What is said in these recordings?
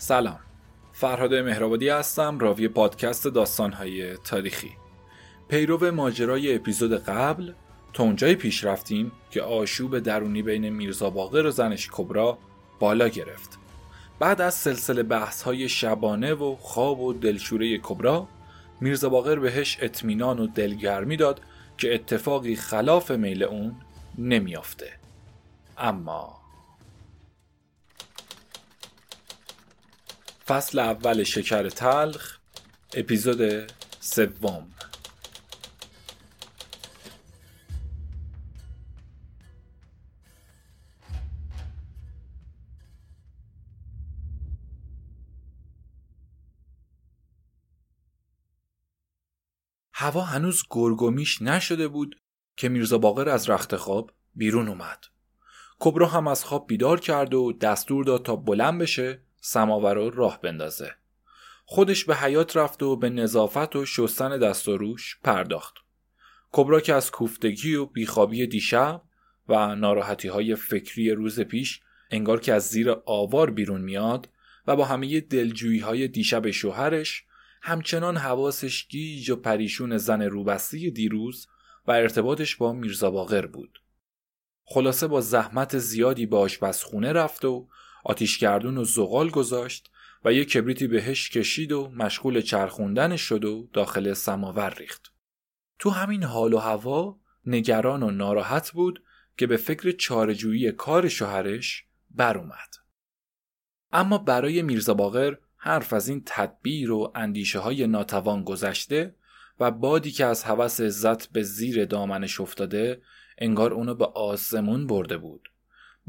سلام. فرهاد مهرآبادی هستم راوی پادکست داستانهای تاریخی. پیرو ماجرای اپیزود قبل تا اونجایی پیش رفتیم که آشوب درونی بین میرزا باقر و زنش کبرا بالا گرفت. بعد از سلسله بحث های شبانه و خواب و دلشوره کبرا میرزا باقر بهش اطمینان و دلگرمی داد که اتفاقی خلاف میل اون نمیافته. اما فصل اول شکر تلخ اپیزود سوم هوا هنوز گرگومیش نشده بود که میرزا باقر از رخت خواب بیرون اومد. کبرا هم از خواب بیدار کرد و دستور داد تا بلند بشه سماور رو راه بندازه. خودش به حیات رفت و به نظافت و شستن دست و روش پرداخت. کبرا که از کوفتگی و بیخوابی دیشب و ناراحتی های فکری روز پیش انگار که از زیر آوار بیرون میاد و با همه دلجویی های دیشب شوهرش همچنان حواسش گیج و پریشون زن روبستی دیروز و ارتباطش با میرزا باقر بود. خلاصه با زحمت زیادی به آشپزخونه رفت و آتیشگردون و زغال گذاشت و یک کبریتی بهش کشید و مشغول چرخوندنش شد و داخل سماور ریخت. تو همین حال و هوا نگران و ناراحت بود که به فکر چارجویی کار شوهرش بر اومد. اما برای میرزا باقر حرف از این تدبیر و اندیشه های ناتوان گذشته و بادی که از هوس عزت به زیر دامنش افتاده انگار اونو به آسمون برده بود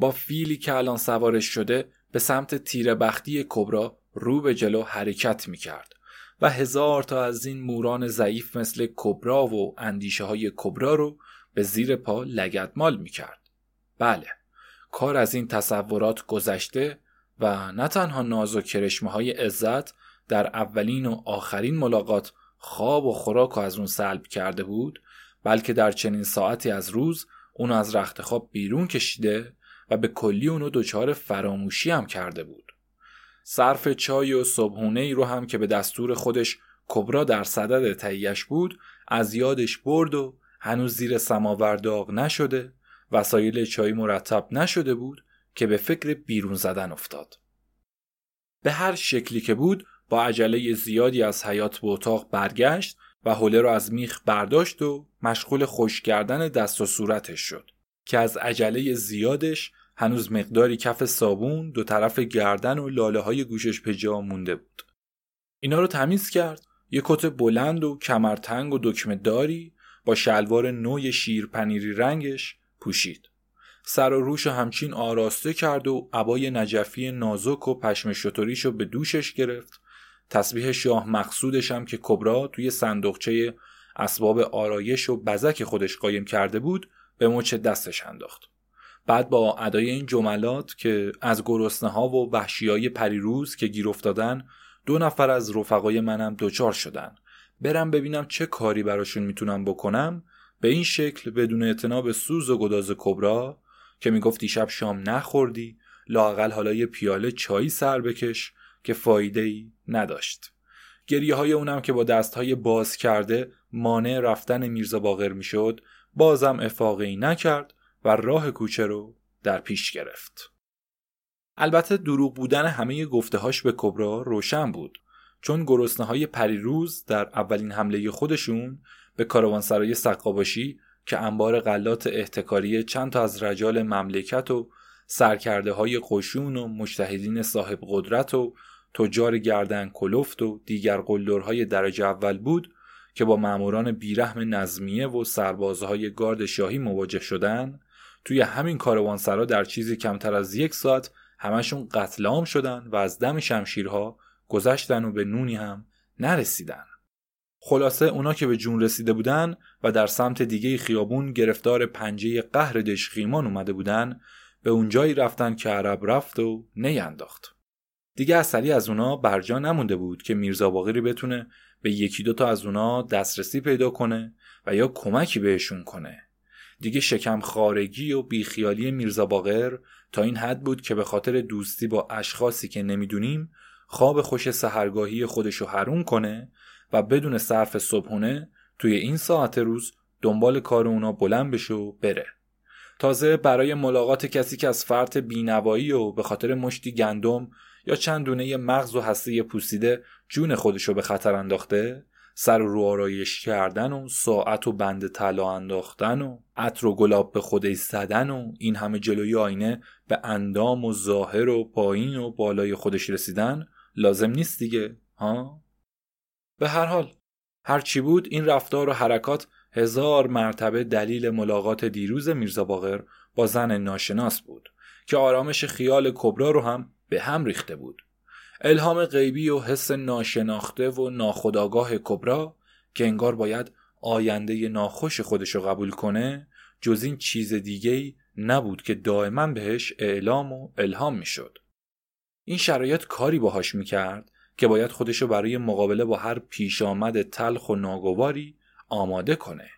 با فیلی که الان سوارش شده به سمت تیر بختی کبرا رو به جلو حرکت می کرد و هزار تا از این موران ضعیف مثل کبرا و اندیشه های کبرا رو به زیر پا لگدمال می کرد. بله کار از این تصورات گذشته و نه تنها ناز و کرشمه های عزت در اولین و آخرین ملاقات خواب و خوراک از اون سلب کرده بود بلکه در چنین ساعتی از روز اون از رخت خواب بیرون کشیده و به کلی اونو دچار فراموشی هم کرده بود صرف چای و صبحونه ای رو هم که به دستور خودش کبرا در صدد تهیهش بود از یادش برد و هنوز زیر سماور داغ نشده وسایل چای مرتب نشده بود که به فکر بیرون زدن افتاد. به هر شکلی که بود با عجله زیادی از حیات به اتاق برگشت و حوله را از میخ برداشت و مشغول خوش کردن دست و صورتش شد که از عجله زیادش هنوز مقداری کف صابون دو طرف گردن و لاله های گوشش به جا مونده بود. اینا رو تمیز کرد یه کت بلند و کمرتنگ و دکمه داری با شلوار نوی شیرپنیری رنگش پوشید. سر و روش همچین آراسته کرد و عبای نجفی نازک و پشم شطوریشو به دوشش گرفت تسبیح شاه مقصودش هم که کبرا توی صندوقچه اسباب آرایش و بزک خودش قایم کرده بود به مچ دستش انداخت بعد با ادای این جملات که از گرسنه ها و وحشی های پریروز که گیر افتادن دو نفر از رفقای منم دوچار شدن. برم ببینم چه کاری براشون می‌تونم بکنم. به این شکل بدون اعتنا سوز و گداز کبرا که می‌گفت دیشب شام نخوردی لاقل حالا یه پیاله چایی سر بکش که فایده ای نداشت. گریه های اونم که با دست های باز کرده مانع رفتن میرزا باقر می‌شد بازم افاقی نکرد. و راه کوچه رو در پیش گرفت. البته دروغ بودن همه گفته هاش به کبرا روشن بود چون گرسنه های پریروز در اولین حمله خودشون به کاروانسرای سقاباشی که انبار غلات احتکاری چند تا از رجال مملکت و سرکرده های قشون و مجتهدین صاحب قدرت و تجار گردن کلفت و دیگر قلدرهای درجه اول بود که با ماموران بیرحم نظمیه و سربازهای گارد شاهی مواجه شدن توی همین کاروانسرا در چیزی کمتر از یک ساعت همشون قتل عام شدن و از دم شمشیرها گذشتن و به نونی هم نرسیدن خلاصه اونا که به جون رسیده بودن و در سمت دیگه خیابون گرفتار پنجه قهر دشخیمان اومده بودن به اونجایی رفتن که عرب رفت و نینداخت. دیگه اصلی از اونا برجا نمونده بود که میرزا باقری بتونه به یکی دوتا از اونا دسترسی پیدا کنه و یا کمکی بهشون کنه. دیگه شکم خارگی و بیخیالی میرزا باقر تا این حد بود که به خاطر دوستی با اشخاصی که نمی‌دونیم خواب خوش سهرگاهی خودشو حروم کنه و بدون صرف صبحونه توی این ساعت روز دنبال کار اونا بلند بشه و بره. تازه برای ملاقات کسی که از فرط بینوایی و به خاطر مشتی گندم یا چند دونه مغز و هسته پوسیده جون خودشو به خطر انداخته سر و رو آرایش کردن و ساعت و بند طلا انداختن و عطر و گلاب به خود زدن و این همه جلوی آینه به اندام و ظاهر و پایین و بالای خودش رسیدن لازم نیست دیگه ها؟ به هر حال هر چی بود این رفتار و حرکات هزار مرتبه دلیل ملاقات دیروز میرزا باقر با زن ناشناس بود که آرامش خیال کبرا رو هم به هم ریخته بود. الهام غیبی و حس ناشناخته و ناخداگاه کبرا که انگار باید آینده ناخوش خودشو قبول کنه جز این چیز دیگه نبود که دائما بهش اعلام و الهام می‌شد. این شرایط کاری باهاش می‌کرد که باید خودشو برای مقابله با هر پیش آمد تلخ و ناگواری آماده کنه.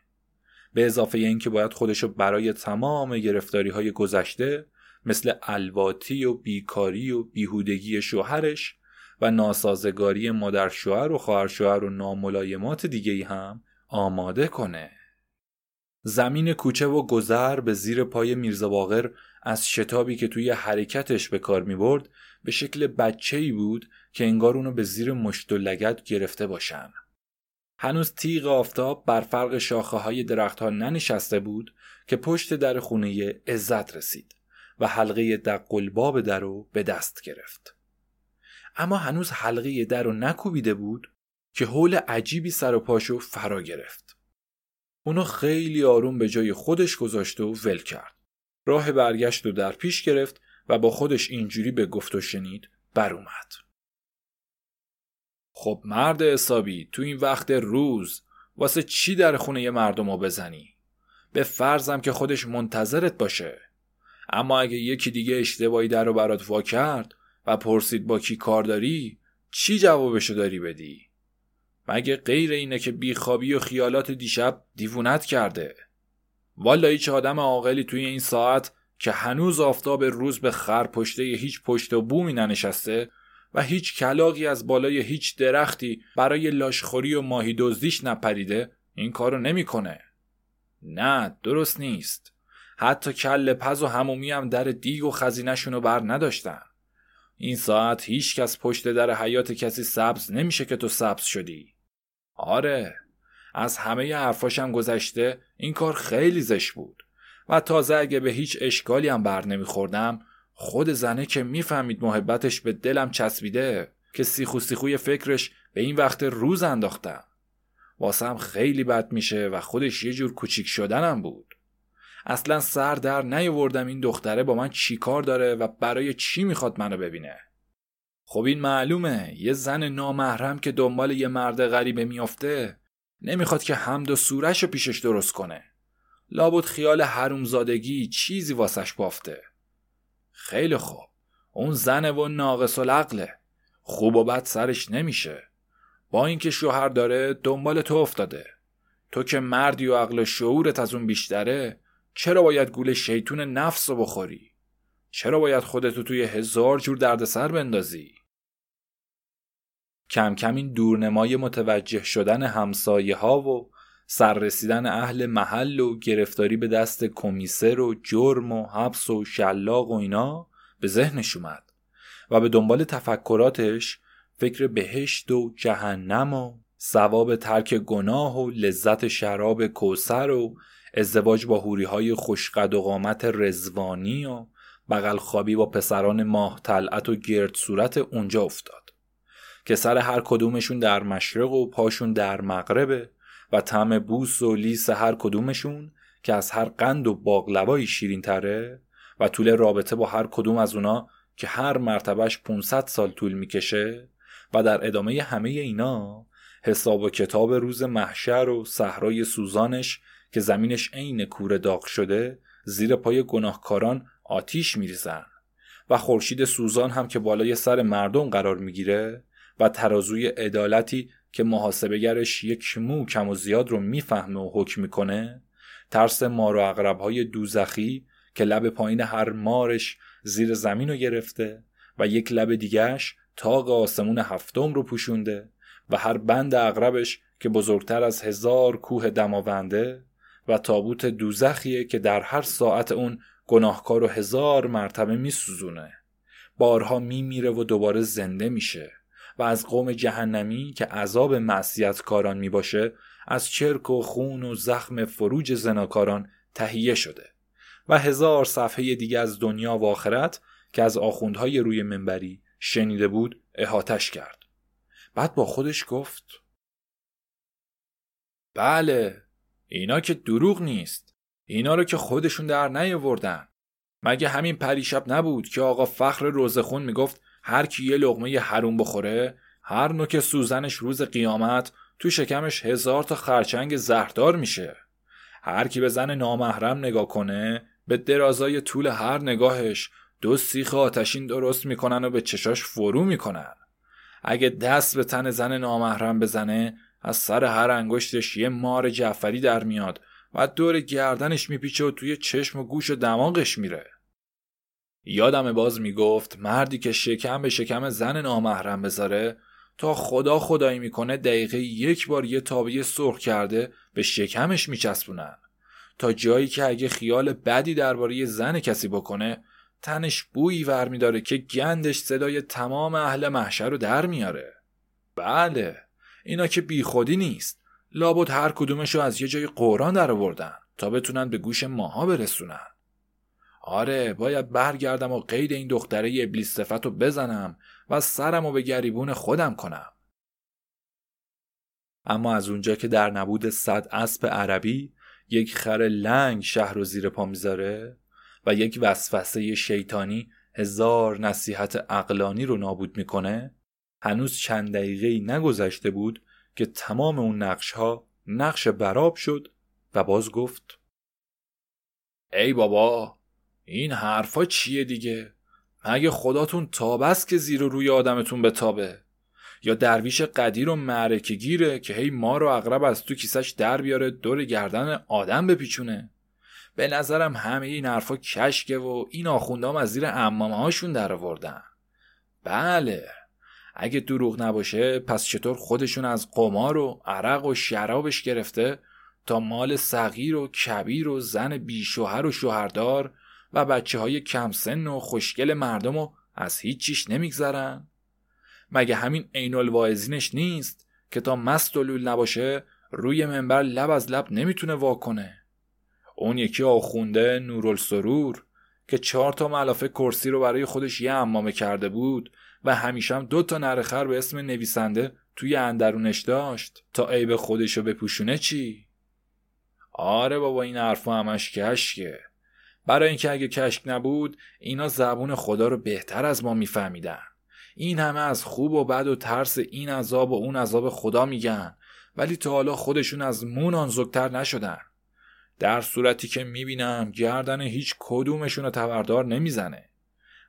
به اضافه اینکه باید خودشو برای تمام گرفتاری های گذشته مثل الواتی و بیکاری و بیهودگی شوهرش و ناسازگاری مادر شوهر و خواهر شوهر و ناملایمات دیگه هم آماده کنه. زمین کوچه و گذر به زیر پای میرزا باقر از شتابی که توی حرکتش به کار می برد به شکل بچه ای بود که انگار اونو به زیر مشت و لگت گرفته باشن. هنوز تیغ آفتاب بر فرق شاخه های درختها ننشسته بود که پشت در خونه عزت رسید. و حلقه دقلباب در رو به دست گرفت. اما هنوز حلقه در رو نکوبیده بود که حول عجیبی سر و پاشو فرا گرفت. اونو خیلی آروم به جای خودش گذاشت و ول کرد. راه برگشت و در پیش گرفت و با خودش اینجوری به گفت و شنید بر اومد. خب مرد حسابی تو این وقت روز واسه چی در خونه مردم رو بزنی؟ به فرضم که خودش منتظرت باشه. اما اگه یکی دیگه اشتباهی در رو برات وا کرد و پرسید با کی کار داری چی جوابشو داری بدی؟ مگه غیر اینه که بیخوابی و خیالات دیشب دیوونت کرده؟ والا هیچ آدم عاقلی توی این ساعت که هنوز آفتاب روز به خر پشته هیچ پشت و بومی ننشسته و هیچ کلاقی از بالای هیچ درختی برای لاشخوری و ماهی دزدیش نپریده این کارو نمی‌کنه. نه درست نیست. حتی کل پز و همومی هم در دیگ و خزینهشون رو بر نداشتن. این ساعت هیچ کس پشت در حیات کسی سبز نمیشه که تو سبز شدی. آره از همه حرفاشم گذشته این کار خیلی زش بود. و تازه اگه به هیچ اشکالی هم بر نمیخوردم خود زنه که می‌فهمید محبتش به دلم چسبیده که سیخو سیخوی فکرش به این وقت روز انداختم. واسم خیلی بد میشه و خودش یه جور کوچیک شدنم بود. اصلا سر در نیاوردم این دختره با من چی کار داره و برای چی می‌خواد منو ببینه. خب این معلومه. یه زن نامحرم که دنبال یه مرد غریبه میافته نمی‌خواد که حمد و سورش رو پیشش درست کنه. لابد خیال حرومزادگی چیزی واسش بافته. خیلی خوب. اون زن و ناقص العقله. خوب و بد سرش نمیشه. با اینکه شوهر داره دنبال تو افتاده. تو که مردی و عقل شعورت از اون بیشتره چرا باید گول شیطون نفس رو بخوری؟ چرا باید خودتو توی هزار جور دردسر بندازی؟ کم کم این دورنمای متوجه شدن همسایه ها و سررسیدن اهل محل و گرفتاری به دست کمیسر و جرم و حبس و شلاق و اینا به ذهنش اومد و به دنبال تفکراتش فکر بهشت و جهنم و ثواب ترک گناه و لذت شراب کوسر و ازدواج با هوری های خوشقد و قامت رزوانی و بغل با پسران ماه طلعت و گرد صورت اونجا افتاد. که سر هر کدومشون در مشرق و پاشون در مغربه و طعم بوس و لیس هر کدومشون که از هر قند و باقلوایی شیرین تره و طول رابطه با هر کدوم از اونا که هر مرتبهش 500 سال طول می‌کشه و در ادامه همه اینا حساب و کتاب روز محشر و صحرای سوزانش که زمینش عین کوره داغ شده زیر پای گناهکاران آتیش میریزن. و خورشید سوزان هم که بالای سر مردم قرار می‌گیره و ترازوی عدالتی که محاسبهگرش یک مو کم و زیاد رو می‌فهمه و حکم می‌کنه ترس مار و اقربهای دوزخی که لب پایین هر مارش زیر زمین رو گرفته و یک لب دیگهش تاق آسمون هفتم رو پوشونده و هر بند اغربش که بزرگتر از هزار کوه دماونده و تابوت دوزخیه که در هر ساعت اون گناهکار رو هزار مرتبه میسوزونه. بارها میمیره و دوباره زنده میشه و از قوم جهنمی که عذاب معصیت کاران می‌باشه از چرک و خون و زخم فروج زناکاران تهیه شده و هزار صفحه دیگه از دنیا و آخرت که از آخوندهای روی منبری شنیده بود احاتش کرد. بعد با خودش گفت بله اینا که دروغ نیست. اینا رو که خودشون در نیاوردن. مگه همین پریشب نبود که آقا فخر روزخون می‌گفت هر کی یه لغمه حروم بخوره هر نوک سوزنش روز قیامت تو شکمش هزار تا خرچنگ زهردار میشه. هر کی به زن نامحرم نگاه کنه به درازای طول هر نگاهش دو سیخ آتشین درست می‌کنن و به چشاش فرو می‌کنن. اگه دست به تن زن نامحرم بزنه از سر هر انگشتش یه مار جعفری در میاد و دور گردنش میپیچه و توی چشم و گوش و دماغش میره. یادم باز می‌گفت مردی که شکم به شکم زن نامحرم بذاره تا خدا خدایی می‌کنه دقیقه یک بار یه تابیه سرخ کرده به شکمش میچسبونن. تا جایی که اگه خیال بدی درباره زن کسی بکنه تنش بویی ور میداره که گندش صدای تمام اهل محشر رو در میاره. بله. اینا که بیخودی نیست. لابد هر کدومشو از یه جای قرآن در آوردن تا بتونن به گوش ماها برسونن. آره باید برگردم و قید این دختره ابلیس صفت رو بزنم و سرم رو به گریبون خودم کنم. اما از اونجا که در نبود صد اسب عربی یک خر لنگ شهر رو زیر پا می‌ذاره و یک وسوسه شیطانی هزار نصیحت اقلانی رو نابود می‌کنه هنوز چند دقیقه نگذشته بود که تمام اون نقش ها نقش براب شد و باز گفت ای بابا این حرفا چیه دیگه؟ مگه خداتون تابست که زیر و روی آدمتون بتابه؟ یا درویش قدیر و معرکه گیره که هی ما رو اغرب از تو کیسش در بیاره دور گردن آدم بپیچونه؟ به نظرم همه این حرفا کشکه و این آخوندام از زیر امامه هاشون در آوردن. بله. اگه دروغ نباشه پس چطور خودشون از قمار و عرق و شرابش گرفته تا مال صغیر و کبیر و زن بیشوهر و شوهردار و بچه های کم سن و خوشگل مردم و از هیچ چیش نمیگذرن؟ مگه همین عین الواعظینش نیست که تا مست و لول نباشه روی منبر لب از لب نمی‌تونه واکنه اون یکی آخونده نورالسرور که چهار تا ملافه کرسی رو برای خودش یه امامه کرده بود و همیشه هم دو تا نرخر به اسم نویسنده توی اندرونش داشت. تا عیب خودشو بپوشونه چی؟ آره بابا این حرفا همش کشکه. برای اینکه اگه کشک نبود اینا زبون خدا رو بهتر از ما میفهمیدن. این همه از خوب و بد و ترس این عذاب و اون عذاب خدا میگن. ولی تا حالا خودشون از مون آنزوکتر نشدن. در صورتی که می‌بینم گردن هیچ کدومشون رو تبردار نمی‌زنه.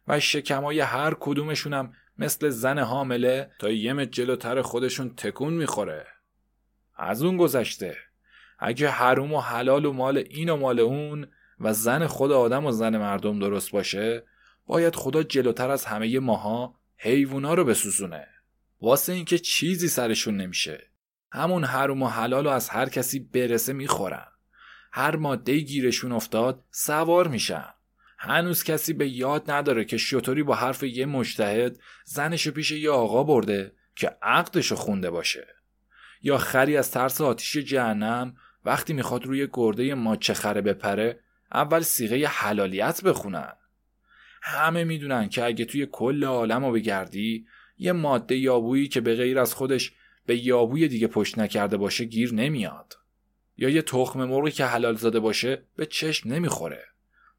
و شکمای هر کدومشونم مثل زن حامله تا یه جلوتر خودشون تکون می‌خوره. از اون گذشته. اگه حروم و حلال و مال این و مال اون و زن خود آدم و زن مردم درست باشه باید خدا جلوتر از همه ماها حیوونا رو بسوزونه. واسه اینکه چیزی سرشون نمیشه. همون حروم و حلال و از هر کسی برسه می‌خورن. هر ماده گیرشون افتاد سوار میشن. هنوز کسی به یاد نداره که شطوری با حرف یه مجتهد زنشو پیش یه آقا برده که عقدشو خونده باشه. یا خری از ترس آتیش جهنم وقتی می‌خواد روی گرده ماچه خره بپره اول سیغه حلالیت بخونن. همه می‌دونن که اگه توی کل عالم رو بگردی یه ماده یابویی که به غیر از خودش به یابوی دیگه پشت نکرده باشه گیر نمیاد. یا یه تخم مرغی که حلال زاده باشه به چشم نمی‌خوره.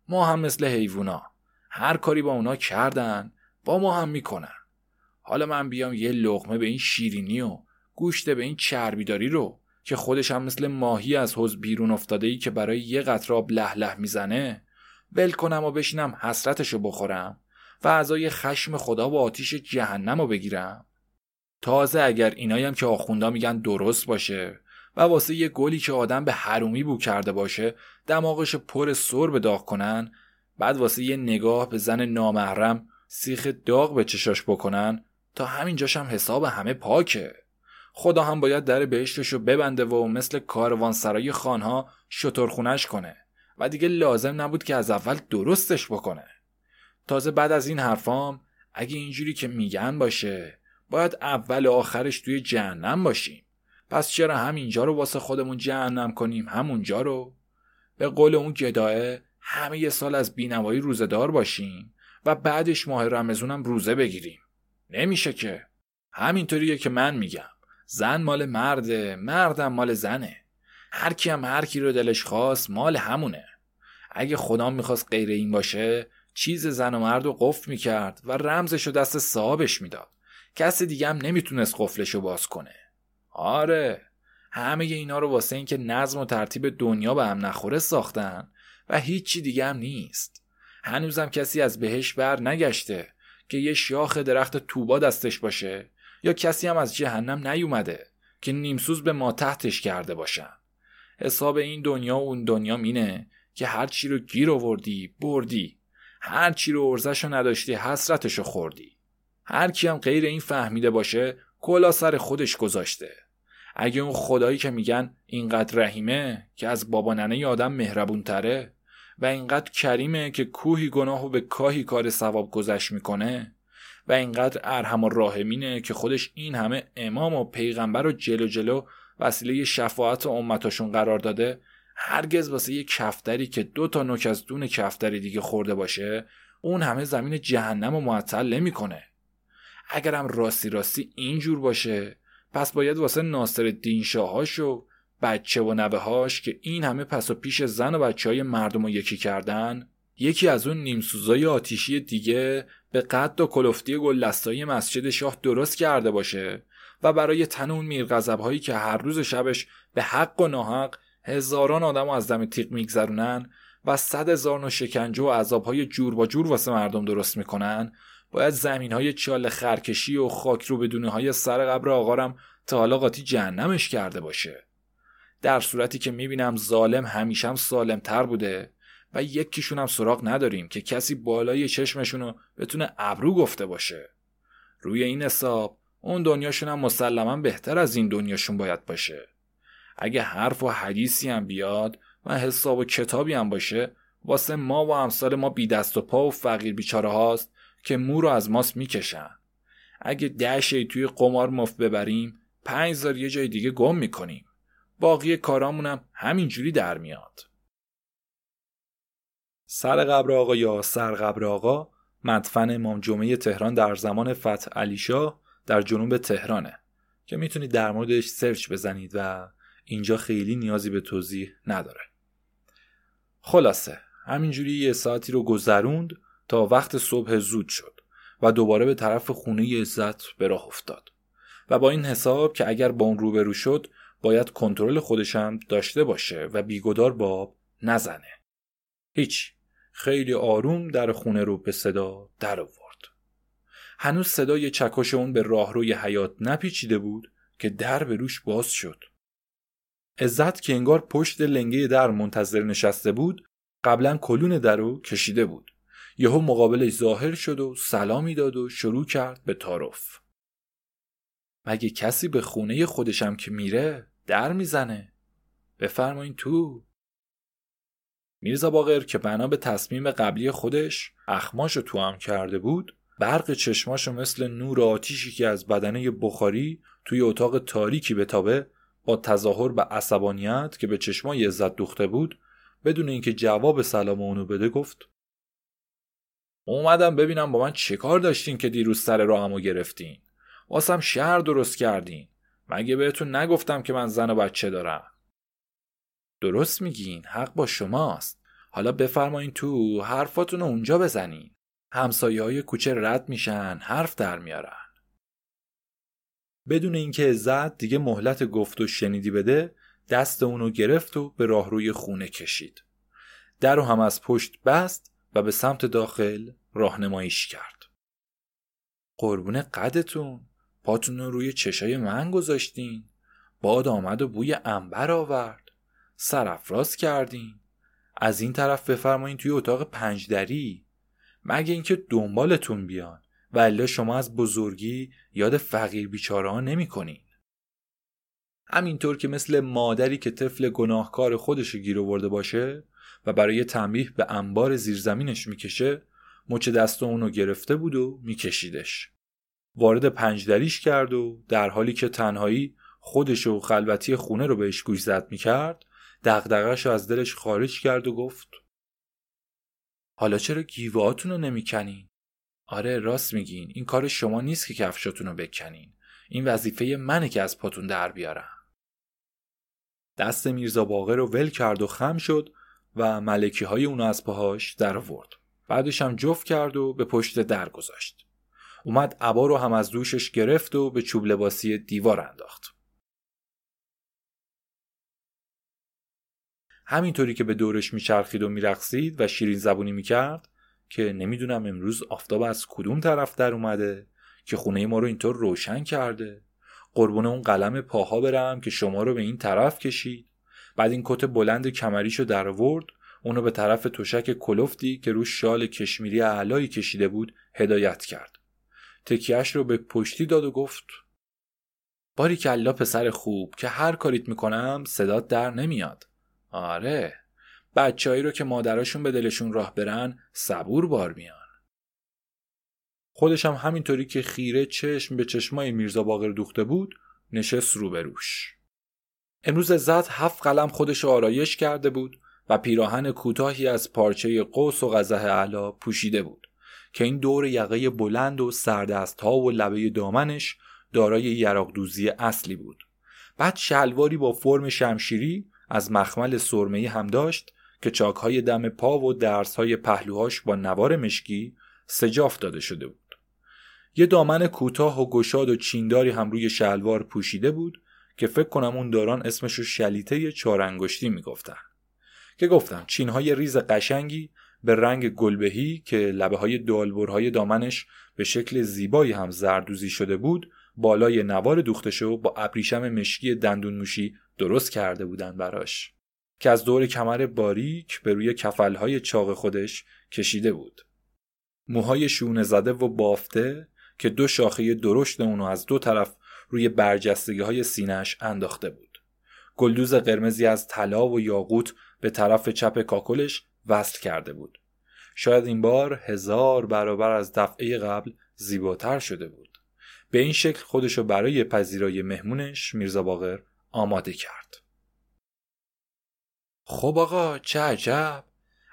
ما هم مثل حیوونا. هر کاری با اونا کردن با ما هم می‌کنن. حالا من بیام یه لغمه به این شیرینی و گوشت به این چربیداری رو که خودش هم مثل ماهی از حوز بیرون افتاده ای که برای یه قطراب لح لح می‌زنه ول کنم و بشینم حسرتشو بخورم و اعضای خشم خدا و آتیش جهنم رو بگیرم. تازه اگر اینایم که آخوندا میگن درست باشه و واسه یه گلی که آدم به حرومی بو کرده باشه دماغش پر سر به داغ کنن بعد واسه یه نگاه به زن نامحرم سیخ داغ به چشاش بکنن تا همینجاش هم حساب همه پاکه. خدا هم باید در بهشتش رو ببنده و مثل کاروانسرای خانها شترخونش کنه. و دیگه لازم نبود که از اول درستش بکنه. تازه بعد از این حرفام اگه اینجوری که میگن باشه باید اول و آخرش توی جهنم باشیم. پس چرا همینجا رو واسه خودمون جهنم کنیم؟ همونجا رو. به قول اون گداه همه یه سال از بینوایی روزدار باشیم و بعدش ماه رمزونم روزه بگیریم. نمیشه که. همینطوریه که من میگم. زن مال مرده مردم مال زنه. هر کی هم هر کی رو دلش خواست مال همونه. اگه خدا می‌خواست غیر این باشه چیز زن و مرد رو قفل می‌کرد و رمزش رو دست صاحبش می‌داد. کس دیگه هم نمی‌تونست قفلش رو باز کنه. آره. همه اینا رو واسه اینکه نظم و ترتیب دنیا به هم نخوره ساختن و هیچی دیگه هم نیست. هنوزم کسی از بهش بر نگشته که یه شاخ درخت توبا دستش باشه یا کسی هم از جهنم نیومده که نیمسوز به ما تحتش کرده باشن. حساب این دنیا و اون دنیا مینه که هر چی رو گیر آوردی بردی. هر چی رو ارزش نداشتی حسرتش رو خوردی. هر کی هم غیر این فهمیده باشه کلا سر خودش گذاشته. اگه اون خدایی که میگن اینقدر رحیمه که از بابا ننه آدم مهربون تره و اینقدر کریمه که کوهی گناه و به کاهی کار ثواب گذشت می‌کنه و اینقدر ارحم و راهمینه که خودش این همه امام و پیغمبر و جلو جلو وسیله شفاعت و امتاشون قرار داده هرگز واسه یه کفتری که دو تا نوک از دون کفتری دیگه خورده باشه اون همه زمین جهنم و معطل نمی‌کنه. اگرم راستی راستی اینجور باشه پس باید واسه ناصر الدین شاهاش و بچه و نوه هاش که این همه پس و پیش زن و بچه های مردم رو یکی کردن یکی از اون نیمسوزای آتیشی دیگه به قد و کلفتی گلدستایی مسجد شاه درست کرده باشه و برای تن اون میرغضب هایی که هر روز شبش به حق و ناحق هزاران آدم از دم تیغ میگذرونن و صد هزار نوع شکنجه و عذابهای جور با جور واسه مردم درست می‌کنن باید زمین های چال خرکشی و خاک رو بدونه های سر قبر آقارم تا حالا قاطی جهنمش کرده باشه. در صورتی که می‌بینم ظالم همیشم سالم تر بوده و یکیشون هم سراغ نداریم که کسی بالای چشمشون رو بتونه ابرو گفته باشه. روی این حساب اون دنیاشون هم مسلما بهتر از این دنیاشون باید باشه. اگه حرف و حدیثی هم بیاد و حساب و کتابی هم باشه واسه ما و امثال ما بی دست و پا و فقیر بیچاره هاست. که مو رو از ماست می‌کشن. اگه ده توی قمار مفت ببریم پنج زار یه جای دیگه گم می‌کنیم. باقی کارامونم همینجوری در میاد. سر قبر آقا یا سر قبر آقا مدفن امام جمعه تهران در زمان فتح علی شاه در جنوب تهرانه که می‌تونید در موردش سرچ بزنید و اینجا خیلی نیازی به توضیح نداره. خلاصه همینجوری یه ساعتی رو گذروند تا وقت صبح زود شد و دوباره به طرف خونه عزت به راه افتاد و با این حساب که اگر با اون روبرو شد باید کنترل خودشم داشته باشه و بیگدار باب نزنه. هیچ. خیلی آروم در خونه رو به صدا در آورد. هنوز صدای چکش اون به راهروی حیات نپیچیده بود که در به روش باز شد. عزت که انگار پشت لنگه در منتظر نشسته بود قبلا کلون در رو کشیده بود. یهو مقابلش ظاهر شد و سلامی داد و شروع کرد به تعارف. مگه کسی به خونه خودشم که میره در می‌زنه؟ بفرمایین تو. میرزا باقر که بنا به تصمیم قبلی خودش اخماشو تو هم کرده بود برق چشماشو مثل نور آتیشی که از بدنه بخاری توی اتاق تاریکی بتابه با تظاهر به عصبانیت که به چشمای عزت دوخته بود بدون اینکه جواب سلام اونو بده گفت اومدم ببینم با من چه کار داشتین که دیروز سر راهمو گرفتین. واسم شهر درست کردین. مگه بهتون نگفتم که من زن و بچه دارم؟ درست میگین حق با شماست. حالا بفرمایین تو حرفاتون رو اونجا بزنین. همسایه های کوچه رد میشن حرف در میارن. بدون اینکه عزت دیگه مهلت گفت و شنیدی بده دست اونو گرفت و به راهروی خونه کشید. در رو هم از پشت بست و به سمت داخل راهنماییش کرد. قربون قدتون. پاتون رو روی چشای من گذاشتین. باد آمد و بوی انبر آورد. سرافراز کردین. از این طرف بفرمایین توی اتاق پنجدری مگه اینکه دنبالتون بیان. و شما از بزرگی یاد فقیر بیچاره ها نمی کنین. همینطور که مثل مادری که طفل گناهکار خودش گیر آورده باشه و برای تنبیه به انبار زیرزمینش می‌کشه مچ دست اونو گرفته بود و میکشیدش. وارد پنجدریش کرد و در حالی که تنهایی خودش و خلوتی خونه رو بهش گوش زد می‌کرد دقدقش رو از دلش خارج کرد و گفت حالا چرا گیوهاتون رو نمی‌کنین؟ آره راست میگین. این کار شما نیست که کفشاتون رو بکنین. این وظیفه منه که از پاتون در بیارم. دست میرزا باقر رو ول کرد و خم شد و ملکی های اونو از پاهاش در آورد بعدش هم جفت کرد و به پشت در گذاشت. اومد عبا رو هم از دوشش گرفت و به چوب لباسی دیوار انداخت. همینطوری که به دورش میچرخید و میرقصید و شیرین زبونی می‌کرد که نمی‌دونم امروز آفتاب از کدوم طرف در اومده که خونه ما رو اینطور روشن کرده. قربون اون قلم پاها برم که شما رو به این طرف کشید. بعد این کت بلند کمریشو در آورد اونو به طرف تشک کلفتی که روش شال کشمیری علایی کشیده بود هدایت کرد. تکیهش رو به پشتی داد و گفت باری کلا پسر خوب که هر کاریت می‌کنم صدات در نمیاد. آره. بچههایی رو که مادراشون به دلشون راه برن صبور بار میان. خودش هم همینطوری که خیره چشم به چشمای میرزا باقر دوخته بود نشست روبروش. امروز زد هفت قلم خودش آرایش کرده بود و پیراهن کوتاهی از پارچه قوس و غزه علا پوشیده بود که این دور یقه بلند و سردست ها و لبه دامنش دارای یراق دوزی اصلی بود. بعد شلواری با فرم شمشیری از مخمل سرمهی هم داشت که چاکهای دم پا و درسهای پهلوهاش با نوار مشکی سجاف داده شده بود. یه دامن کوتاه و گشاد و چینداری هم روی شلوار پوشیده بود که فکر کنم اون دوران اسمشو شلیته چارانگشتی می‌گفتن. که گفتم چینهای ریز قشنگی به رنگ گلبهی که لبه های دالبرهای دامنش به شکل زیبایی هم زردوزی شده بود بالای نوار دوختشو با ابریشم مشکی دندون موشی درست کرده بودن براش. که از دور کمر باریک به روی کفلهای چاق خودش کشیده بود. موهای شونه زده و بافته که دو شاخه درشت اونو از دو طرف روی برجستگی های سینش انداخته بود. گلدوز قرمزی از طلا و یاقوت به طرف چپ کاکلش وصل کرده بود. شاید این بار هزار برابر از دفعه قبل زیباتر شده بود. به این شکل خودشو برای پذیرای مهمونش میرزا باقر آماده کرد. خب آقا چه عجب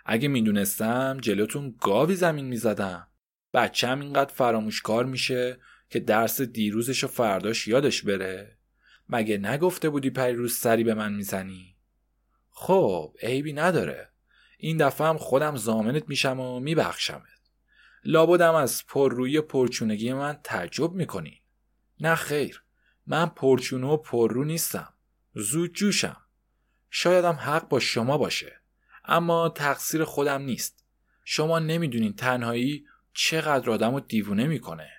اگه می‌دونستم جلوتون گاوی زمین می‌زدم بچم اینقدر فراموشکار میشه که درس دیروزش و فرداش یادش بره. مگه نگفته بودی روز سری به من می‌زنی؟ خب عیبی نداره. این دفعه هم خودم زامنت میشم و میبخشمت. لابدم از پررویی پرچونگی من تعجب می‌کنی. نه خیر من پرچونه و پررو نیستم. زود جوشم. شایدم حق با شما باشه اما تقصیر خودم نیست. شما نمی‌دونین تنهایی چقدر آدم رو دیوونه می‌کنه.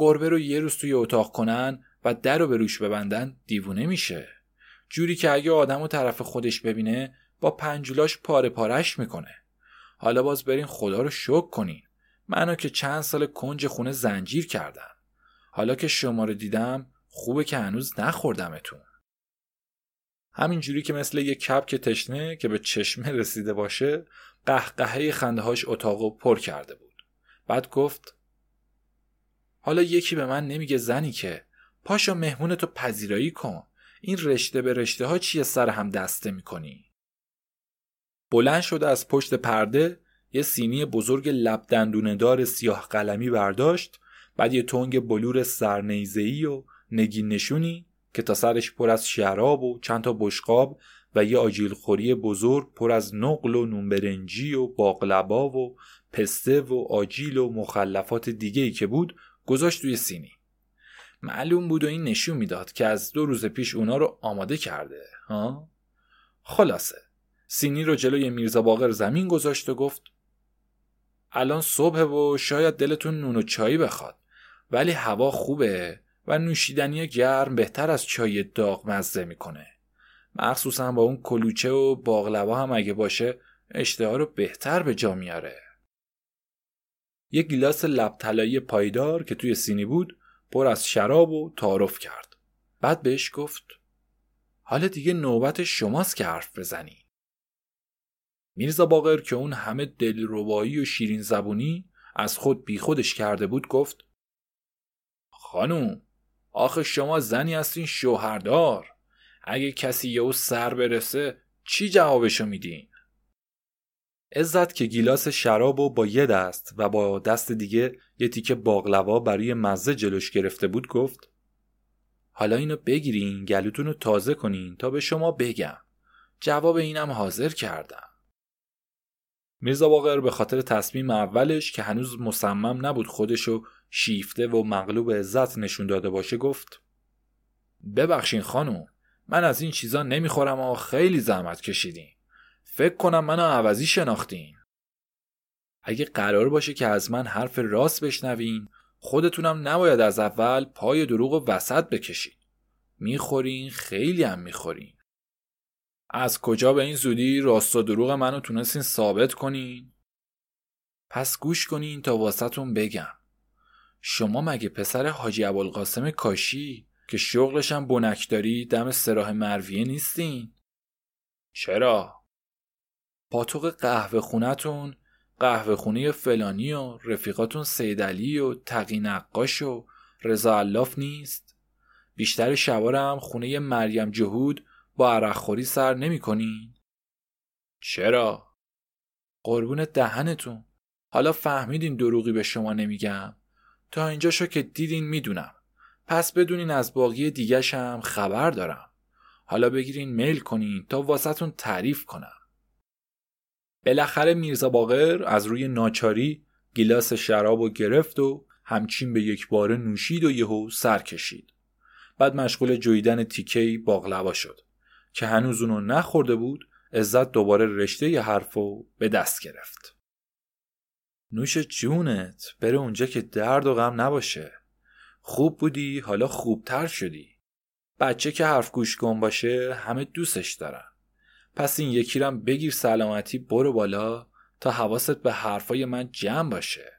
گربه رو یه روز توی اتاق کنن و در رو به روش ببندن دیوونه میشه. جوری که اگه آدم و طرف خودش ببینه با پنجولاش پاره پارش می‌کنه. حالا باز برین خدا رو شک کنین. منو که چند سال کنج خونه زنجیر کردم. حالا که شما رو دیدم خوبه که هنوز نخوردمتون. همینجوری که مثل یه کپ تشنه که به چشمه رسیده باشه قهقهه خنده هاش اتاق پر کرده بود. بعد گفت حالا یکی به من نمیگه زنی که. پاشا مهمونتو پذیرایی کن. این رشته به رشته ها چیه سر هم دسته می‌کنی؟ بلند شده از پشت پرده یه سینی بزرگ لب دار سیاه قلمی برداشت بعد یه تنگ بلور سرنیزهی و نگین نشونی که تا سرش پر از شراب و چند تا بشقاب و یه آجیل خوری بزرگ پر از نقل و نونبرنجی و باقلبا و پسته و آجیل و مخلفات دیگه ای که بود گذاشت توی سینی. معلوم بود و این نشون می‌داد که از دو روز پیش اونا رو آماده کرده ها؟ خلاصه. سینی رو جلوی میرزا باقر زمین گذاشت و گفت الان صبح و شاید دلتون نون و چایی بخواد ولی هوا خوبه و نوشیدنی گرم بهتر از چای داغ مزه می‌کنه. مخصوصا با اون کلوچه و باقلوا هم اگه باشه اشتها رو بهتر به جا میاره. یک گیلاس لب پایدار که توی سینی بود پر از شراب و تعارف کرد. بعد بهش گفت حالا دیگه نوبت شماست که حرف بزنی. میرزا باقر که اون همه دلربایی و شیرین زبونی از خود بیخودش کرده بود گفت خانوم آخه شما زنی هستین شوهردار. اگه کسی یهو سر برسه چی جوابشو میدین؟ عزت که گیلاس شراب و با یه دست و با دست دیگه یه تیکه باقلوا برای مزه جلوش گرفته بود گفت حالا اینو بگیرین گلوتون رو تازه کنین تا به شما بگم. جواب اینم حاضر کردم. میرزا باقر به خاطر تصمیم اولش که هنوز مصمم نبود خودشو شیفته و مغلوب عزت نشون داده باشه گفت ببخشین خانم من از این چیزا نمی‌خورم و خیلی زحمت کشیدین. فکر کنم منو عوضی شناختین. اگه قرار باشه که از من حرف راست بشنوین خودتونم نباید از اول پای دروغ و وسط بکشین. می‌خورین خیلی هم می‌خورین. از کجا به این زودی راست و دروغ منو تونستین ثابت کنین؟ پس گوش کنین تا واسطون بگم. شما مگه پسر حاجی ابوالقاسم کاشی که شغلش هم بنکداری دم سراح مرویه نیستین؟ چرا؟ پاتوق قهوه خونتون قهوه خونه فلانی و رفیقاتون سیدلی و تقی نقاش و رضا علاف نیست. بیشتر شوارم خونه مریم جهود با عرقخوری سر نمی کنین؟ چرا؟ قربون دهنتون. حالا فهمیدین دروغی به شما نمیگم. تا اینجا شو که دیدین می‌دونم. پس بدونین از باقی دیگش هم خبر دارم. حالا بگیرین میل کنین تا واسهتون تعریف کنم. بالاخره میرزا باقر از روی ناچاری گیلاس شراب و گرفت و همچین به یک باره نوشید و یهو سر کشید. بعد مشغول جویدن تیکهی باقلوا شد که هنوز اونو نخورده بود عزت دوباره رشته ی حرفو به دست گرفت. نوش جونت بره اونجا که درد و غم نباشه. خوب بودی حالا خوبتر شدی. بچه که حرف گوش کن باشه همه دوستش دارن. پس این یکی رم بگیر سلامتی برو بالا تا حواست به حرفای من جمع باشه.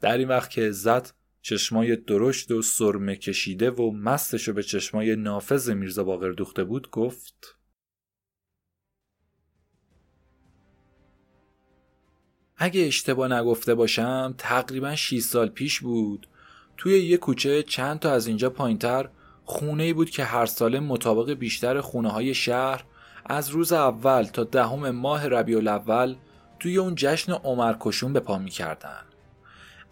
در این وقت که عزت چشمای درشت و سرمه کشیده و مستشو به چشمای نافذ میرزا باقر دوخته بود گفت اگه اشتباه نگفته باشم تقریبا 6 سال پیش بود. توی یه کوچه چند تا از اینجا پایینتر خونه بود که هر ساله مطابق بیشتر خونه های شهر از روز اول تا دهم ماه ربیع الاول توی اون جشن عمرکشون به پا می‌کردن.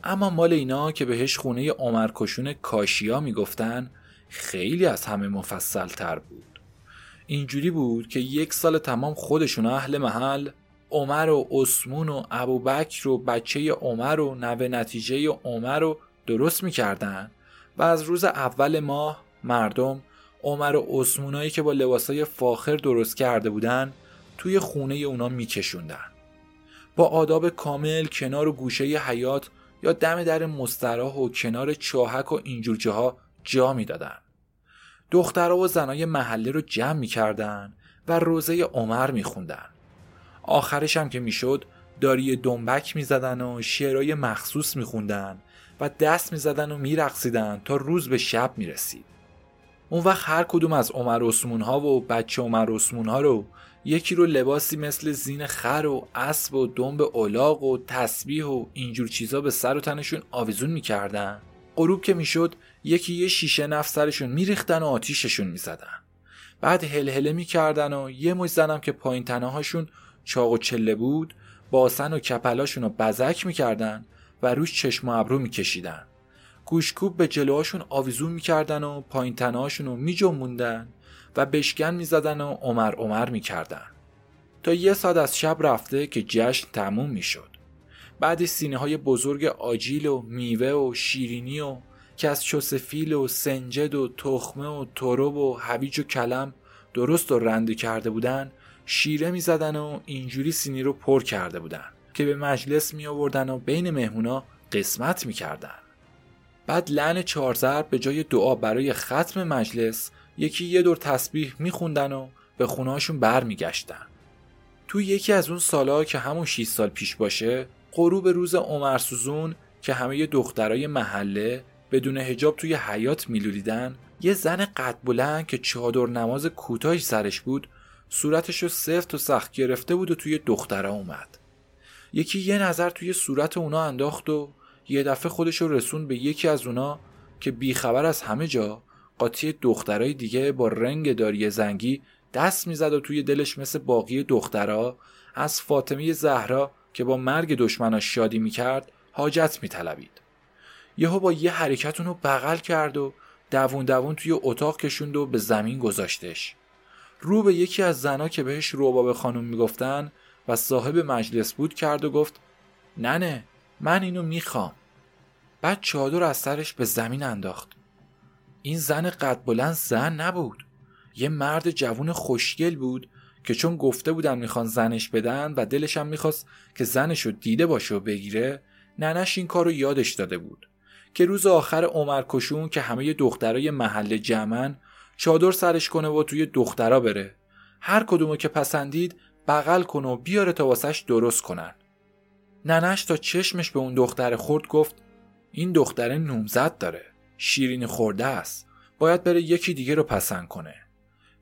اما مال اینا که بهش خونه عمرکشون کاشیا می‌گفتن خیلی از همه مفصل تر بود. اینجوری بود که یک سال تمام خودشون اهل محل عمر و عثمون و ابوبکر و بچه عمر و نوه نتیجه عمر رو درست می‌کردن و از روز اول ماه مردم عمر و عثمونایی که با لباسای فاخر درست کرده بودن توی خونه اونا میکشوندن. با آداب کامل کنار و گوشه حیات یا دم در مستراح و کنار چاهک و اینجور جاها جا می‌دادن. دخترها و زنای محله رو جمع می‌کردن و روزه عمر میخوندن. آخرش هم که می‌شد داری دنبک می‌زدن و شعرهای مخصوص میخوندن و دست می‌زدن و میرقصیدن تا روز به شب می‌رسید. اون وقت هر کدوم از عمر عثمون ها و بچه عمر عثمون ها رو یکی رو لباسی مثل زین خر و اسب و دنب اولاغ و تسبیح و اینجور چیزا به سر و تنشون آویزون می‌کردن. غروب که می‌شد یکی یه شیشه نفت سرشون میریختن و آتیششون می‌زدن. بعد هلهله می‌کردن و یه مش زنم که پایین تنهاشون چاق و چله بود باسن و کپلاشون رو بزک می‌کردن و روش چشم و ابرو میکشیدن. گوشکوب به جلوهاشون آویزون می‌کردن و پایین تنهاشون رو و بشکن می‌زدن و عمر عمر می‌کردن. تا یه ساعت از شب رفته که جشن تموم می‌شد. بعد سینه های بزرگ آجیل و میوه و شیرینی و از چوسفیل و سنجد و تخمه و تروب و هویج و کلم درست و رنده کرده بودن شیره می‌زدن و اینجوری سینی رو پر کرده بودن که به مجلس می آوردن و بین مهمونا قسمت می‌کردن. بعد لعن چهارزر به جای دعا برای ختم مجلس یکی یه دور تسبیح میخوندن و به خونهاشون برمیگشتن. تو یکی از اون سالا که همون 6 سال پیش باشه غروب روز عمر سوزون که همه دخترای محله بدون هجاب توی حیات میلولیدن یه زن قد بلند که چادر نماز کوتاهی سرش بود صورتش رو سفت و سخت گرفته بود و توی دخترا اومد. یکی یه نظر توی صورت اونا انداخت و یه دفعه خودش رو رسون به یکی از اونا که بیخبر از همه جا قاطی دخترای دیگه با رنگ داری زنگی دست می‌زد و توی دلش مثل باقی دخترها از فاطمه زهرا که با مرگ دشمناش شادی می‌کرد حاجت میطلبید. یهو با یه حرکت اونو بغل کرد و دوون دوون توی اتاق کشوند و به زمین گذاشتش. رو به یکی از زنا که بهش روباب خانم می‌گفتن و صاحب مجلس بود کرد و گفت ننه من اینو می‌خوام. بعد چادر از سرش به زمین انداخت. این زن قد بلند زن نبود. یه مرد جوون خوشگل بود که چون گفته بودن می‌خوان زنش بدن و دلش هم می‌خواست که زنش رو دیده باشه و بگیره ننش این کار رو یادش داده بود. که روز آخر عمر کشون که همه دخترای محل جمعن چادر سرش کنه و توی دخترا بره. هر کدومو که پسندید بغل کن و بیاره تا واسش درست کنن. ننش تا چشمش به اون دختر خورد گفت این دختره نومزد داره شیرین خورده است باید بره یکی دیگه رو پسند کنه.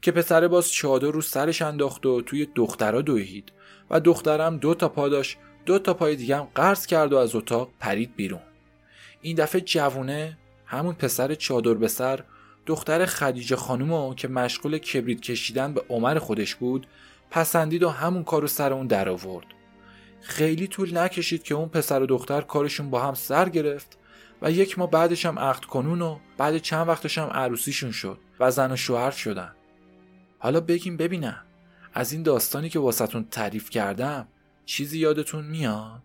که پسر باز چادر رو سرش انداخت و توی دخترا دوید و دخترم دو تا پا داشت دو تا پای دیگه هم قرض کرد و از اتاق پرید بیرون. این دفعه جوونه همون پسر چادر به سر دختر خدیجه خانومو که مشغول کبریت کشیدن به عمر خودش بود پسندید و همون کارو سر اون در آورد. خیلی طول نکشید که اون پسر و دختر کارشون با هم سر گرفت و یک ماه بعدش هم عقد کنون و بعد چند وقتش هم عروسیشون شد و زن و شوهر شدن حالا بگیم ببینم از این داستانی که واسهتون تعریف کردم چیزی یادتون میاد؟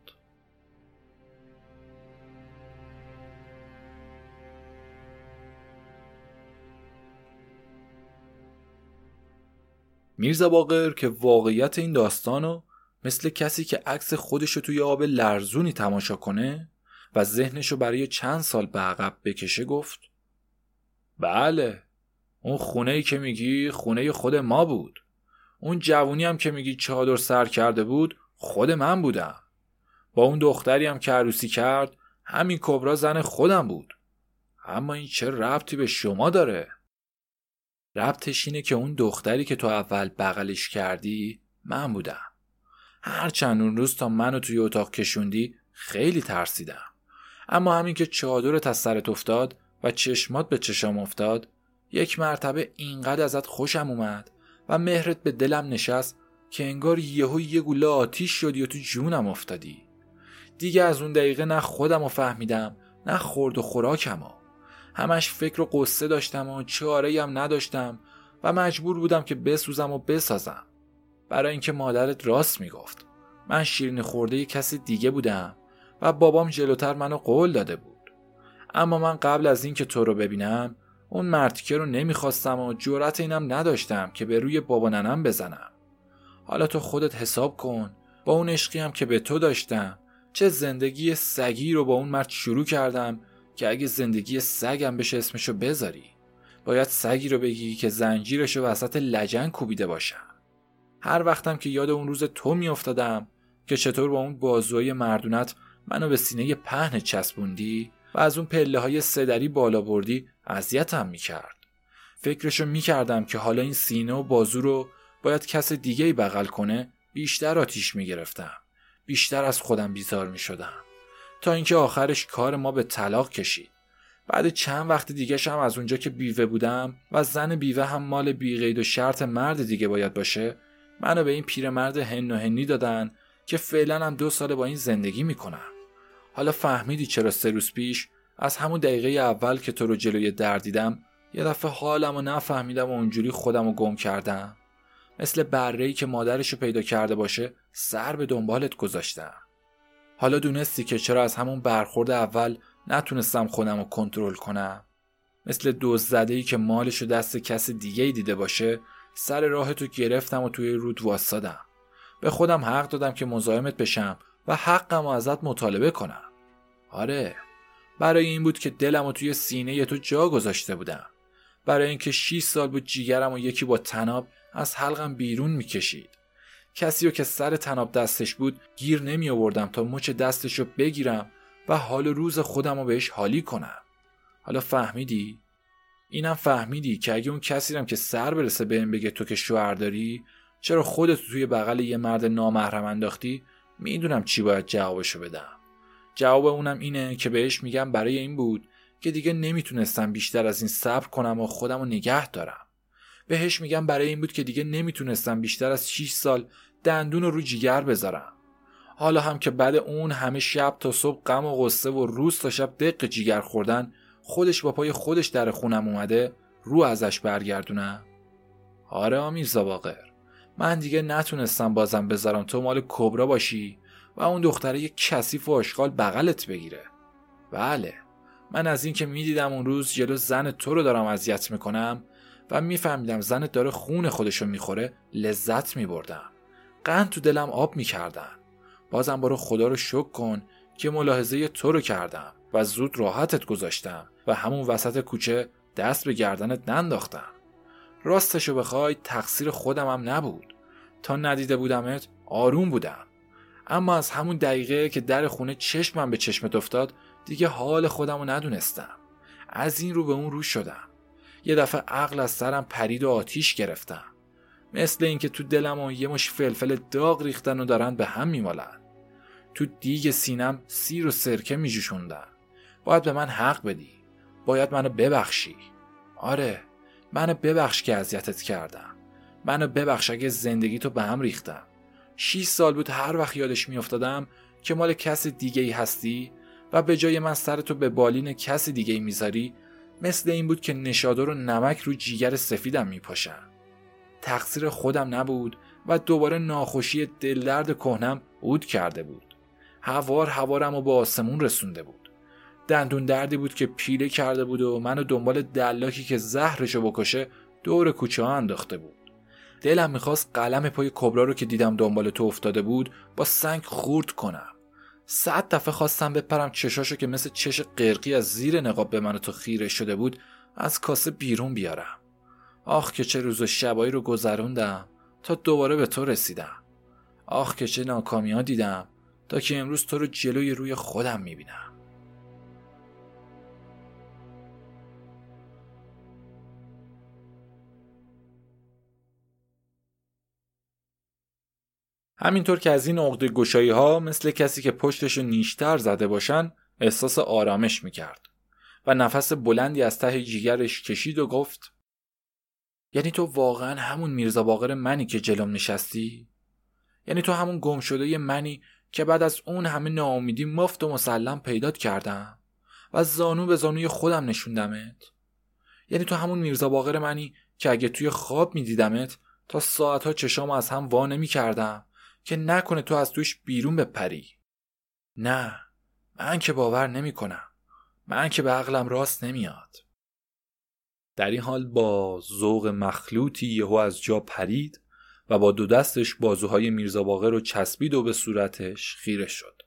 میرزا باقر که واقعیت این داستانو مثل کسی که عکس خودش توی آب لرزونی تماشا کنه و ذهنشو برای چند سال به عقب بکشه گفت بله اون خونه ای که میگی خونه خود ما بود. اون جوونی هم که میگی چادر سر کرده بود خود من بودم. با اون دختری هم که عروسی کرد همین کبرا زن خودم بود. اما این چه ربطی به شما داره؟ ربطش اینه که اون دختری که تو اول بغلش کردی من بودم. هرچند اون روز تا منو توی اتاق کشوندی خیلی ترسیدم. اما همین که چادرت از سرت افتاد و چشمات به چشم افتاد یک مرتبه اینقدر ازت خوشم اومد و مهرت به دلم نشست که انگار یهو یه گوله آتیش شدی و تو جونم افتادی. دیگه از اون دقیقه نه خودم رو فهمیدم نه خورد و خوراکم همش فکر و قصه داشتم و چاره هم نداشتم و مجبور بودم که بسوزم و بسازم. برای اینکه مادرت راست می‌گفت. من شیرین خورده کسی دیگه بودم و بابام جلوتر منو قول داده بود. اما من قبل از اینکه تو رو ببینم اون مرتیکه رو نمی‌خواستم و جرأت اینم نداشتم که به روی بابا ننم بزنم. حالا تو خودت حساب کن با اون عشقی هم که به تو داشتم چه زندگی سگی رو با اون مرد شروع کردم که اگه زندگی سگم بشه اسمشو بذاری. باید سگی رو بگی که زنجیرش وسط لجن کوبیده باشم. هر وقتم که یاد اون روز تو میافتادم که چطور با اون بازوی مردونت منو به سینه پهن چسبوندی و از اون پله های سدری بالا بردی اذیتم می‌کرد. فکرشو می‌کردم که حالا این سینه و بازو رو باید کس دیگه ای بغل کنه بیشتر آتیش می‌گرفتم. بیشتر از خودم بیزار می‌شدم. تا اینکه آخرش کار ما به طلاق کشید. بعد چند وقت دیگه هم از اونجا که بیوه بودم و زن بیوه هم مال بیقید و شرط مرد دیگه باید باشه منو به این پیرمرد هن و هنی دادن که فعلا هم دو ساله با این زندگی می‌کنم حالا فهمیدی چرا سه روز پیش از همون دقیقه اول که تو رو جلوی در دیدم یه دفعه حالم و نفهمیدم و اونجوری خودم رو گم کردم. مثل بره که مادرشو پیدا کرده باشه سر به دنبالت گذاشتم. حالا دونستی که چرا از همون برخورد اول نتونستم خودم رو کنترل کنم. مثل دوز زده که مالشو دست کس دیگه دیده باشه سر راه تو گرفتم و توی رود واسادم به خودم حق دادم که مزاحمت بشم و حقم رو ازت مطالبه کنم. آره برای این بود که دلم رو توی سینه تو جا گذاشته بودم. برای اینکه 6 سال بود جیگرم و یکی با تناب از حلقم بیرون می‌کشید. کسی رو که سر تناب دستش بود گیر نمی آوردم تا مچ دستش رو بگیرم و حال روز خودم رو بهش حالی کنم. حالا فهمیدی؟ اینم فهمیدی که اگه اون کسی رم که سر برسه بهم بگه تو که شوهر داری چرا خودت توی بغل یه مرد نامحرم انداختی؟ می‌دونم چی باید جوابشو بدم. جواب اونم اینه که بهش میگم برای این بود که دیگه نمی‌تونستم بیشتر از این صبر کنم و خودم رو نگه دارم. بهش میگم برای این بود که دیگه نمی‌تونستم بیشتر از 6 سال دندون رو جیگر بذارم. حالا هم که بعد اون همه شب تا صبح غم و غصه و روز تا شب دق جیگر خوردن خودش با پای خودش در خونم اومده رو ازش برگردونم آره آمیرزا باقر من دیگه نتونستم بازم بذارم. تو مال کبرا باشی و اون دختره یک کثیف و آشغال بغلت بگیره. بله من از اینکه می‌دیدم اون روز جلو زن تو رو دارم اذیت می‌کنم و میفهمیدم زنت داره خون خودشو می‌خوره لذت میبردم. قند تو دلم آب می‌کردن. بازم برو خدا رو شک کن که ملاحظه تو رو کردم. و زود راحتت گذاشتم و همون وسط کوچه دست به گردنت ننداختم. راستشو بخوای تقصیر خودم هم نبود. تا ندیده بودمت آروم بودم. اما از همون دقیقه که در خونه چشمم به چشمت افتاد دیگه حال خودم رو ندونستم. از این رو به اون رو شدم. یه دفعه عقل از سرم پرید و آتیش گرفتم. مثل اینکه تو دلم و یه مش فلفل داغ ریختن و دارن به هم میمالن. تو دیگ سینم سیر و سرکه میجوشوندن. باید به من حق بدی. باید منو ببخشی. آره منو ببخش که اذیتت کردم. منو ببخش اگه زندگی تو به هم ریختم. 6 سال بود هر وقت یادش میافتادم که مال کس دیگه ای هستی و به جای من سرتو به بالین کس دیگه ای می‌ذاری مثل این بود که نشادر و نمک رو جیگر سفیدم میپاشن تقصیر خودم نبود و دوباره ناخوشی دلدرد کهنم عود کرده بود. هوار هوارم و به آسمون رسونده بود. دندون دردی بود که پیله کرده بود و منو دنبال دلاکی که زهرشو بکشه دور کوچه ها انداخته بود. دلم می‌خواست قلم پای کبرا رو که دیدم دنبال تو افتاده بود با سنگ خورد کنم. صد دفعه خواستم بپرم چشاشو که مثل چش قرقی از زیر نقاب به من تو خیره شده بود از کاسه بیرون بیارم. آخ که چه روز و شبایی رو گذروندم تا دوباره به تو رسیدم. آخ که چه ناکامی ها دیدم تا که امروز تو رو جلوی روی خودم می‌بینم. همینطور که از این عقده گشایی ها مثل کسی که پشتش نیشتر زده باشن احساس آرامش می‌کرد و نفس بلندی از ته جیگرش کشید و گفت یعنی تو واقعا همون میرزا باقر منی که جلوم نشستی؟ یعنی تو همون گم شده منی که بعد از اون همه ناامیدی مفت و مسلم پیدات کردم و زانو به زانوی خودم نشوندمت؟ یعنی تو همون میرزا باقر منی که اگه توی خواب میدیدمت تا ساعتها چشام از هم وا نمی کردم که نکنه تو از توش بیرون بپری. نه من که باور نمی کنم من که به عقلم راست نمیاد. در این حال با ذوق مخلوطی یهو از جا پرید و با دو دستش بازوهای میرزا باقر رو چسبید و به صورتش خیره شد.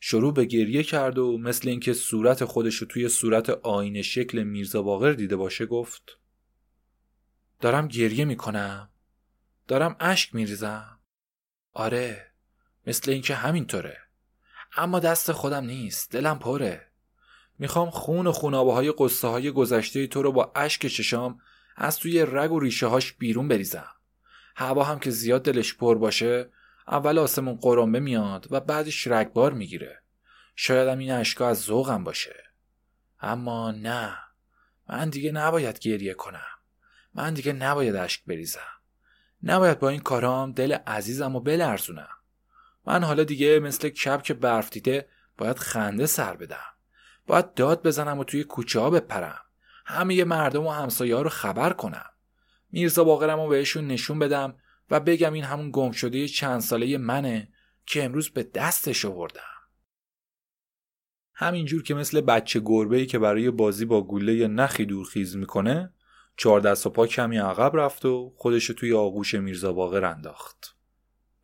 شروع به گریه کرد و مثل اینکه صورت خودش رو توی صورت آینه شکل میرزا باقر دیده باشه گفت دارم گریه می‌کنم. دارم اشک میریزم. آره مثل اینکه همینطوره. اما دست خودم نیست دلم پره. می‌خوام خون و خونابه های قصه های گذشته تو رو با اشک چشام از توی رگ و ریشه هاش بیرون بریزم. هوا هم که زیاد دلش پر باشه اول آسمون قرنبه میاد و بعدش رگبار می‌گیره. شایدم این اشکا از ذوقم باشه. اما نه من دیگه نباید گریه کنم. من دیگه نباید اشک بریزم. نباید با این کارام دل عزیزم و بلرزونم. من حالا دیگه مثل کپ که برف دیده باید خنده سر بدم. باید داد بزنم و توی کوچه ها بپرم. همه مردم و همسایه ها رو خبر کنم. میرزا باقرم رو بهشون نشون بدم و بگم این همون گم شده چند ساله منه که امروز به دستش آوردم. همینجور که مثل بچه گربه که برای بازی با گوله یا نخی دورخیز می‌کنه چهار دست و پا کمی عقب رفت و خودش توی آغوش میرزا باقر انداخت.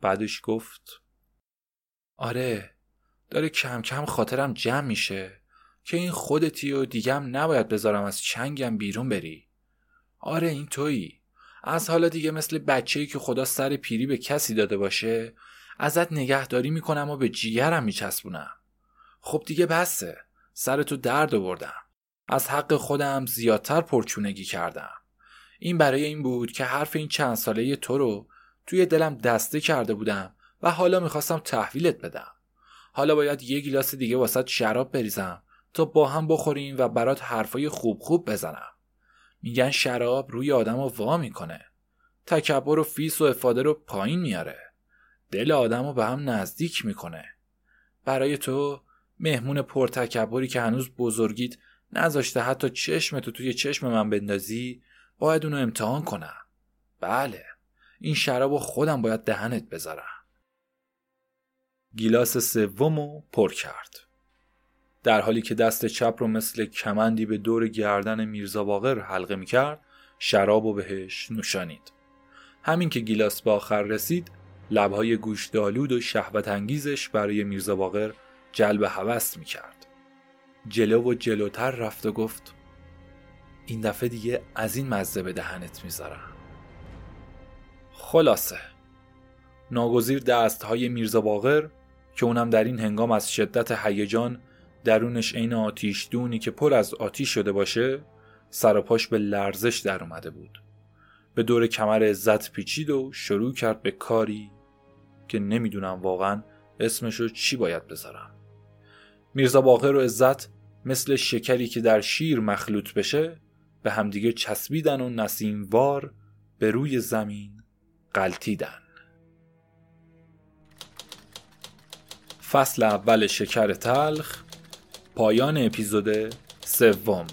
بعدش گفت آره داره کم کم خاطرم جمع میشه که این خودتی و دیگم نباید بذارم از چنگم بیرون بری. آره این تویی. از حالا دیگه مثل بچه‌ای که خدا سر پیری به کسی داده باشه ازت نگهداری می‌کنم و به جیگرم میچسبونم. خب دیگه بسه. سرتو درد آوردم. از حق خودم زیادتر پرچونگی کردم. این برای این بود که حرف این چند ساله تو رو توی دلم دسته کرده بودم و حالا می‌خواستم تحویلت بدم. حالا باید یه گیلاس دیگه واست شراب بریزم تا با هم بخوریم و برات حرفای خوب خوب بزنم. میگن شراب روی آدم رو وا می‌کنه. تکبر و فیس و افاده رو پایین میاره. دل آدم رو به هم نزدیک می‌کنه. برای تو مهمون پرتکبری که هنوز بزرگیت نذاشته حتی چشمتو توی چشم من بندازی باید اونو امتحان کنم. بله این شراب و خودم باید دهنت بذارم. گیلاس سومو پر کرد. در حالی که دست چپ رو مثل کمندی به دور گردن میرزا باقر حلقه می کرد شراب و بهش نوشانید همین که گیلاس به آخر رسید لبهای گوشدالود و شهوت انگیزش برای میرزا باقر جلب هوس می کرد جلو و جلوتر رفت و گفت این دفعه دیگه از این مزه به دهنت می‌ذارم. خلاصه. ناگزیر دست های میرزا باقر که اونم در این هنگام از شدت هیجان درونش عین آتیش دونی که پر از آتیش شده باشه سر پاش به لرزش در اومده بود. به دور کمر عزت پیچید و شروع کرد به کاری که نمی‌دونم واقعا اسمشو چی باید بذارم. میرزا باقر و عزت مثل شکری که در شیر مخلوط بشه به همدیگه چسبیدن و نسیموار به روی زمین قلتیدن فصل اول شکر تلخ پایان اپیزود سوم.